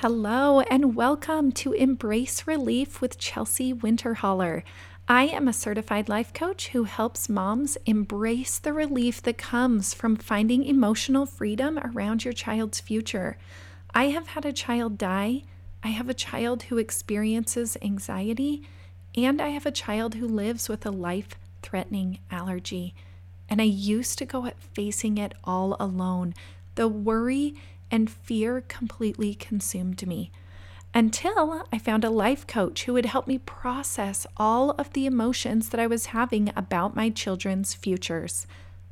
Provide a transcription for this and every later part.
Hello, and welcome to Embrace Relief with Chelsea Winterholler. I am a certified life coach who helps moms embrace the relief that comes from finding emotional freedom around your child's future. I have had a child die, I have a child who experiences anxiety, and I have a child who lives with a life threatening allergy. And I used to go at facing it all alone. The worry and fear completely consumed me until I found a life coach who would help me process all of the emotions that I was having about my children's futures.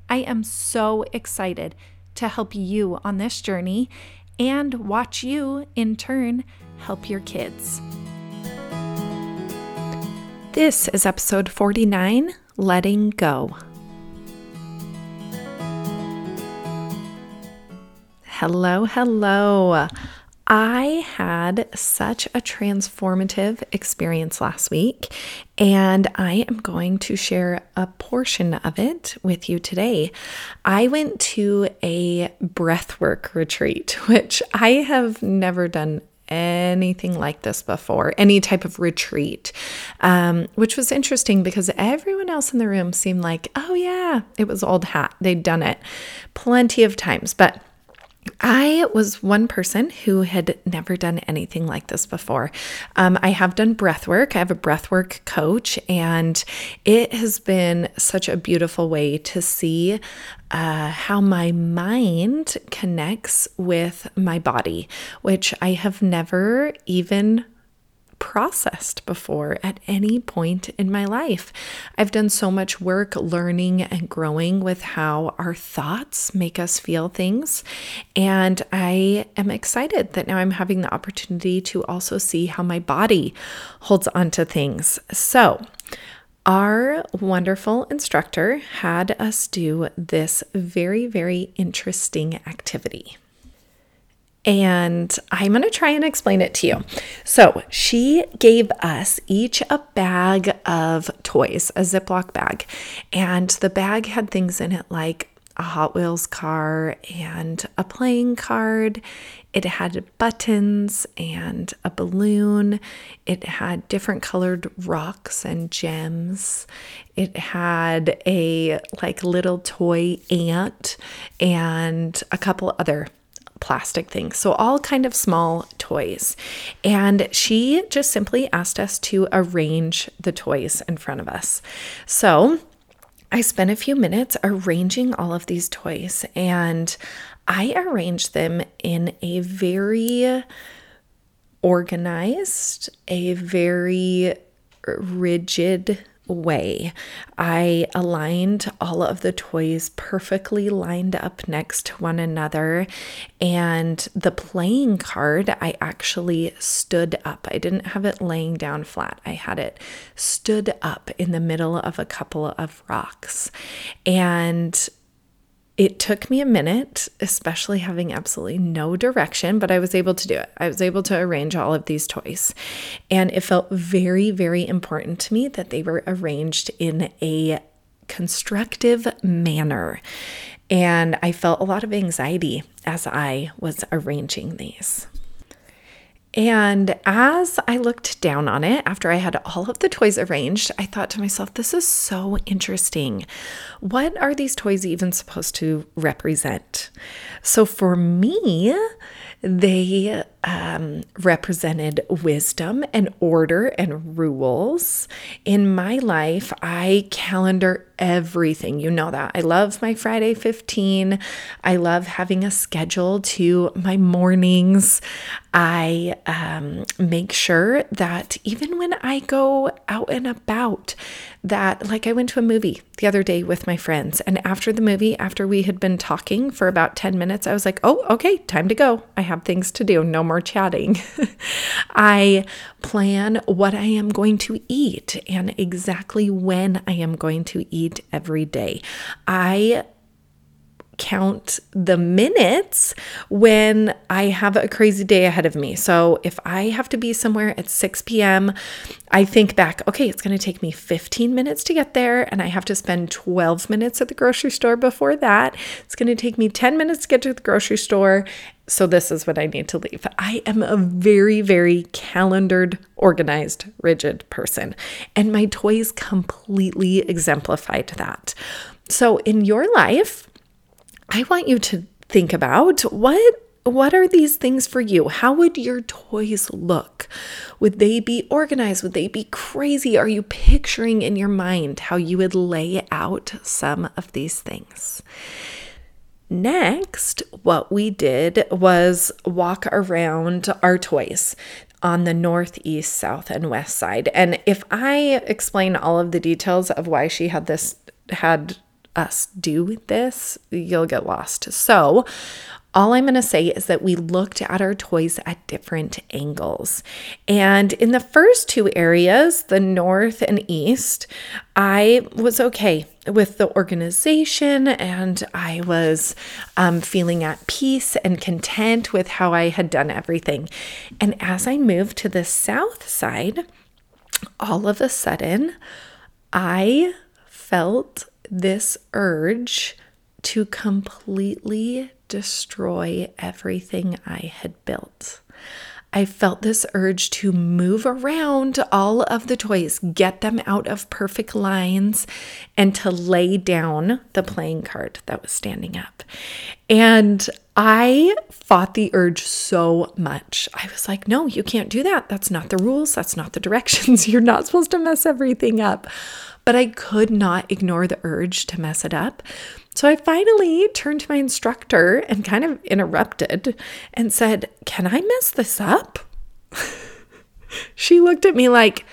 I am so excited to help you on this journey and watch you, in turn, help your kids. This is episode 49 Letting Go. Hello, hello. I had such a transformative experience last week, and I am going to share a portion of it with you today. I went to a breathwork retreat, which I have never done anything like this before, any type of retreat, um, which was interesting because everyone else in the room seemed like, oh, yeah, it was old hat. They'd done it plenty of times. But I was one person who had never done anything like this before. Um, I have done breath work. I have a breath work coach, and it has been such a beautiful way to see uh, how my mind connects with my body, which I have never even processed before at any point in my life. I've done so much work learning and growing with how our thoughts make us feel things. And I am excited that now I'm having the opportunity to also see how my body holds onto things. So, our wonderful instructor had us do this very, very interesting activity and I'm going to try and explain it to you. So, she gave us each a bag of toys, a Ziploc bag, and the bag had things in it like a Hot Wheels car and a playing card. It had buttons and a balloon. It had different colored rocks and gems. It had a like little toy ant and a couple other plastic things. So, all kind of small toys. And she just simply asked us to arrange the toys in front of us. So, I spent a few minutes arranging all of these toys and I arranged them in a very organized, a very rigid way. I aligned all of the toys perfectly lined up next to one another. And the playing card, I actually stood up. I didn't have it laying down flat, I had it stood up in the middle of a couple of rocks. And it took me a minute, especially having absolutely no direction, but I was able to do it. I was able to arrange all of these toys. And it felt very, very important to me that they were arranged in a constructive manner. And I felt a lot of anxiety as I was arranging these. And as I looked down on it after I had all of the toys arranged, I thought to myself, this is so interesting. What are these toys even supposed to represent? So for me, they um, represented wisdom and order and rules. In my life, I calendar everything. You know that. I love my Friday 15. I love having a schedule to my mornings. I um, make sure that even when I go out and about, that like I went to a movie the other day with my friends, and after the movie, after we had been talking for about 10 minutes, I was like, oh, okay, time to go. I have things to do, no more chatting. I plan what I am going to eat and exactly when I am going to eat every day. I count the minutes when I have a crazy day ahead of me. So if I have to be somewhere at 6 p.m., I think back, okay, it's going to take me 15 minutes to get there, and I have to spend 12 minutes at the grocery store before that. It's going to take me 10 minutes to get to the grocery store. So this is what I need to leave. I am a very, very calendared, organized, rigid person, and my toys completely exemplified that. So in your life, I want you to think about what what are these things for you? How would your toys look? Would they be organized? Would they be crazy? Are you picturing in your mind how you would lay out some of these things? Next, what we did was walk around our toys on the north, east, south, and west side. And if I explain all of the details of why she had this, had us do this, you'll get lost. So, all I'm going to say is that we looked at our toys at different angles. And in the first two areas, the north and east, I was okay with the organization and I was um, feeling at peace and content with how I had done everything. And as I moved to the south side, all of a sudden, I felt this urge to completely destroy everything I had built. I felt this urge to move around all of the toys, get them out of perfect lines, and to lay down the playing card that was standing up. And I fought the urge so much. I was like, no, you can't do that. That's not the rules. That's not the directions. You're not supposed to mess everything up but I could not ignore the urge to mess it up. So I finally turned to my instructor and kind of interrupted and said, Can I mess this up? she looked at me like,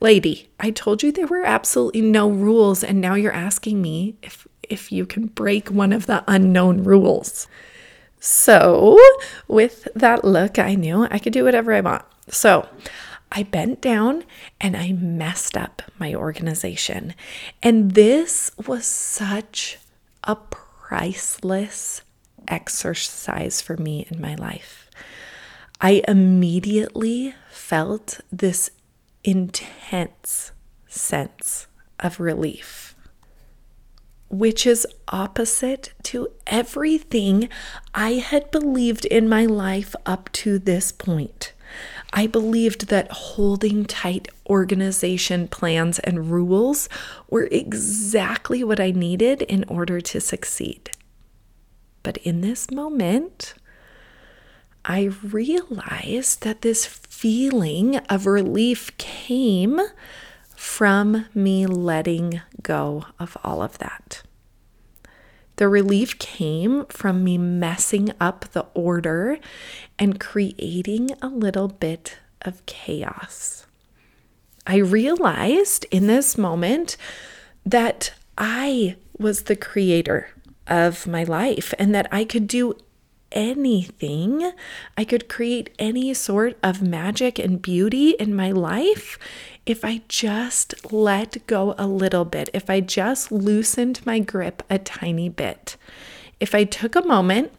Lady, I told you there were absolutely no rules, and now you're asking me if, if you can break one of the unknown rules. So, with that look, I knew I could do whatever I want. So, I bent down and I messed up my organization. And this was such a priceless exercise for me in my life. I immediately felt this intense sense of relief, which is opposite to everything I had believed in my life up to this point. I believed that holding tight organization plans and rules were exactly what I needed in order to succeed. But in this moment, I realized that this feeling of relief came from me letting go of all of that. The relief came from me messing up the order and creating a little bit of chaos. I realized in this moment that I was the creator of my life and that I could do anything. I could create any sort of magic and beauty in my life if I just let go a little bit, if I just loosened my grip a tiny bit, if I took a moment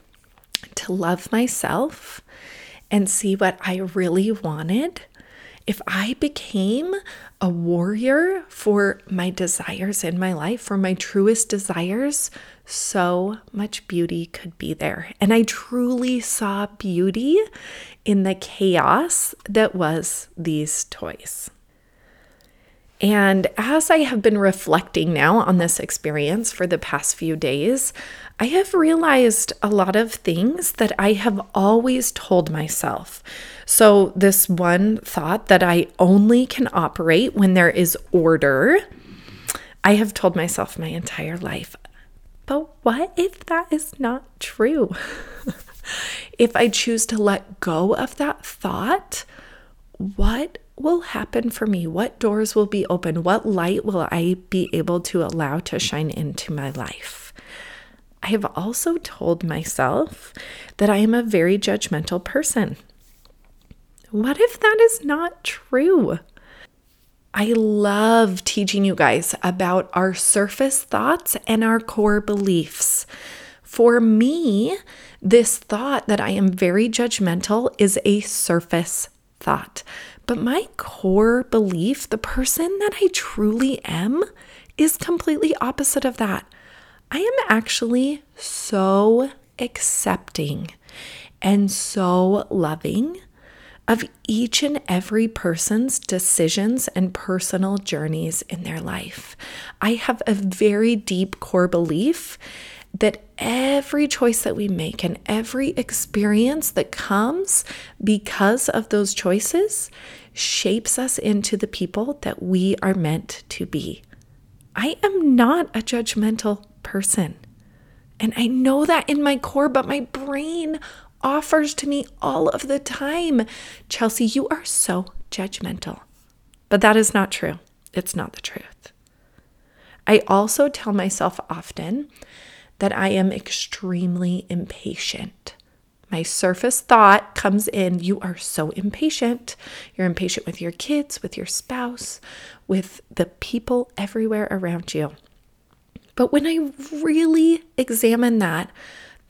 to love myself and see what I really wanted, if I became a warrior for my desires in my life, for my truest desires, so much beauty could be there. And I truly saw beauty in the chaos that was these toys. And as I have been reflecting now on this experience for the past few days, I have realized a lot of things that I have always told myself. So, this one thought that I only can operate when there is order, I have told myself my entire life. But what if that is not true? if I choose to let go of that thought, what will happen for me? What doors will be open? What light will I be able to allow to shine into my life? I have also told myself that I am a very judgmental person. What if that is not true? I love teaching you guys about our surface thoughts and our core beliefs. For me, this thought that I am very judgmental is a surface thought. But my core belief, the person that I truly am, is completely opposite of that. I am actually so accepting and so loving of each and every person's decisions and personal journeys in their life. I have a very deep core belief that every choice that we make and every experience that comes because of those choices shapes us into the people that we are meant to be. I am not a judgmental person. And I know that in my core, but my brain offers to me all of the time Chelsea, you are so judgmental. But that is not true. It's not the truth. I also tell myself often that I am extremely impatient. My surface thought comes in you are so impatient. You're impatient with your kids, with your spouse, with the people everywhere around you. But when I really examine that,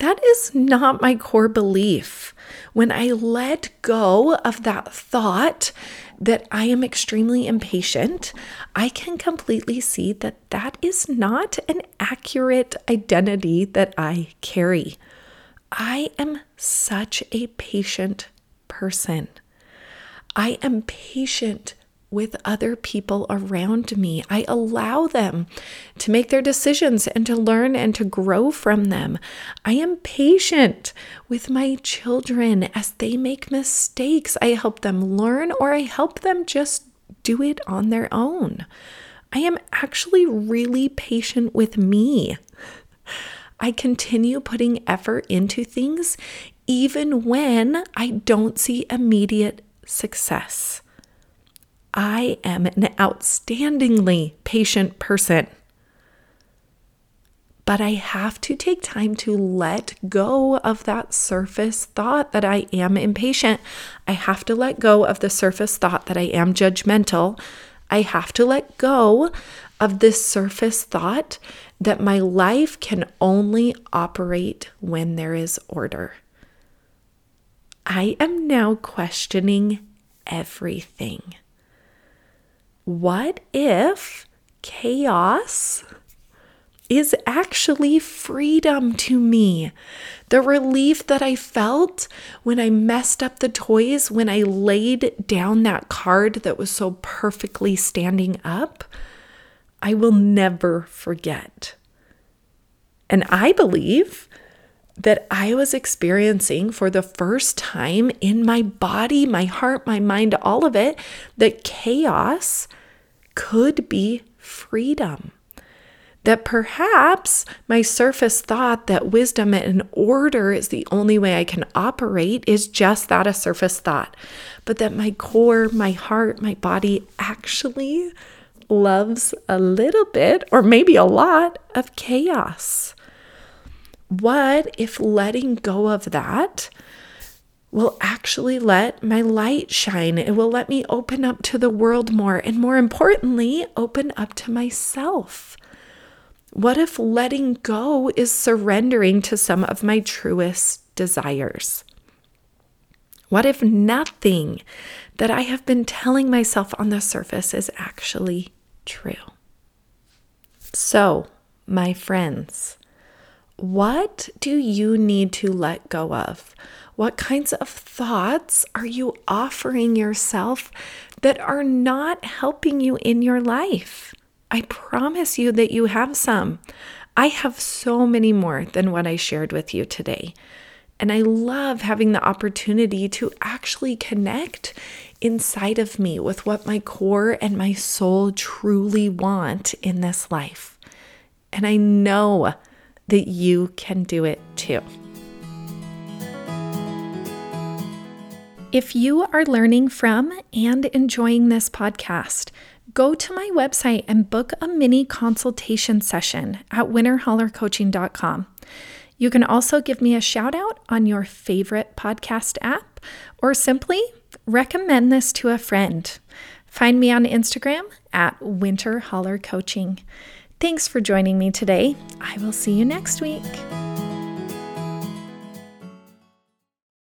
that is not my core belief. When I let go of that thought that I am extremely impatient, I can completely see that that is not an accurate identity that I carry. I am such a patient person. I am patient with other people around me. I allow them to make their decisions and to learn and to grow from them. I am patient with my children as they make mistakes. I help them learn or I help them just do it on their own. I am actually really patient with me. I continue putting effort into things even when I don't see immediate success. I am an outstandingly patient person. But I have to take time to let go of that surface thought that I am impatient. I have to let go of the surface thought that I am judgmental. I have to let go of this surface thought that my life can only operate when there is order. I am now questioning everything what if chaos is actually freedom to me? The relief that I felt when I messed up the toys, when I laid down that card that was so perfectly standing up, I will never forget. And I believe that I was experiencing for the first time in my body, my heart, my mind, all of it, that chaos could be freedom. That perhaps my surface thought that wisdom and order is the only way I can operate is just that a surface thought, but that my core, my heart, my body actually loves a little bit or maybe a lot of chaos. What if letting go of that will actually let my light shine? It will let me open up to the world more, and more importantly, open up to myself. What if letting go is surrendering to some of my truest desires? What if nothing that I have been telling myself on the surface is actually true? So, my friends, what do you need to let go of? What kinds of thoughts are you offering yourself that are not helping you in your life? I promise you that you have some. I have so many more than what I shared with you today. And I love having the opportunity to actually connect inside of me with what my core and my soul truly want in this life. And I know that you can do it too. If you are learning from and enjoying this podcast, go to my website and book a mini consultation session at winterhollercoaching.com. You can also give me a shout out on your favorite podcast app or simply recommend this to a friend. Find me on Instagram at Winterholler Coaching. Thanks for joining me today. I will see you next week.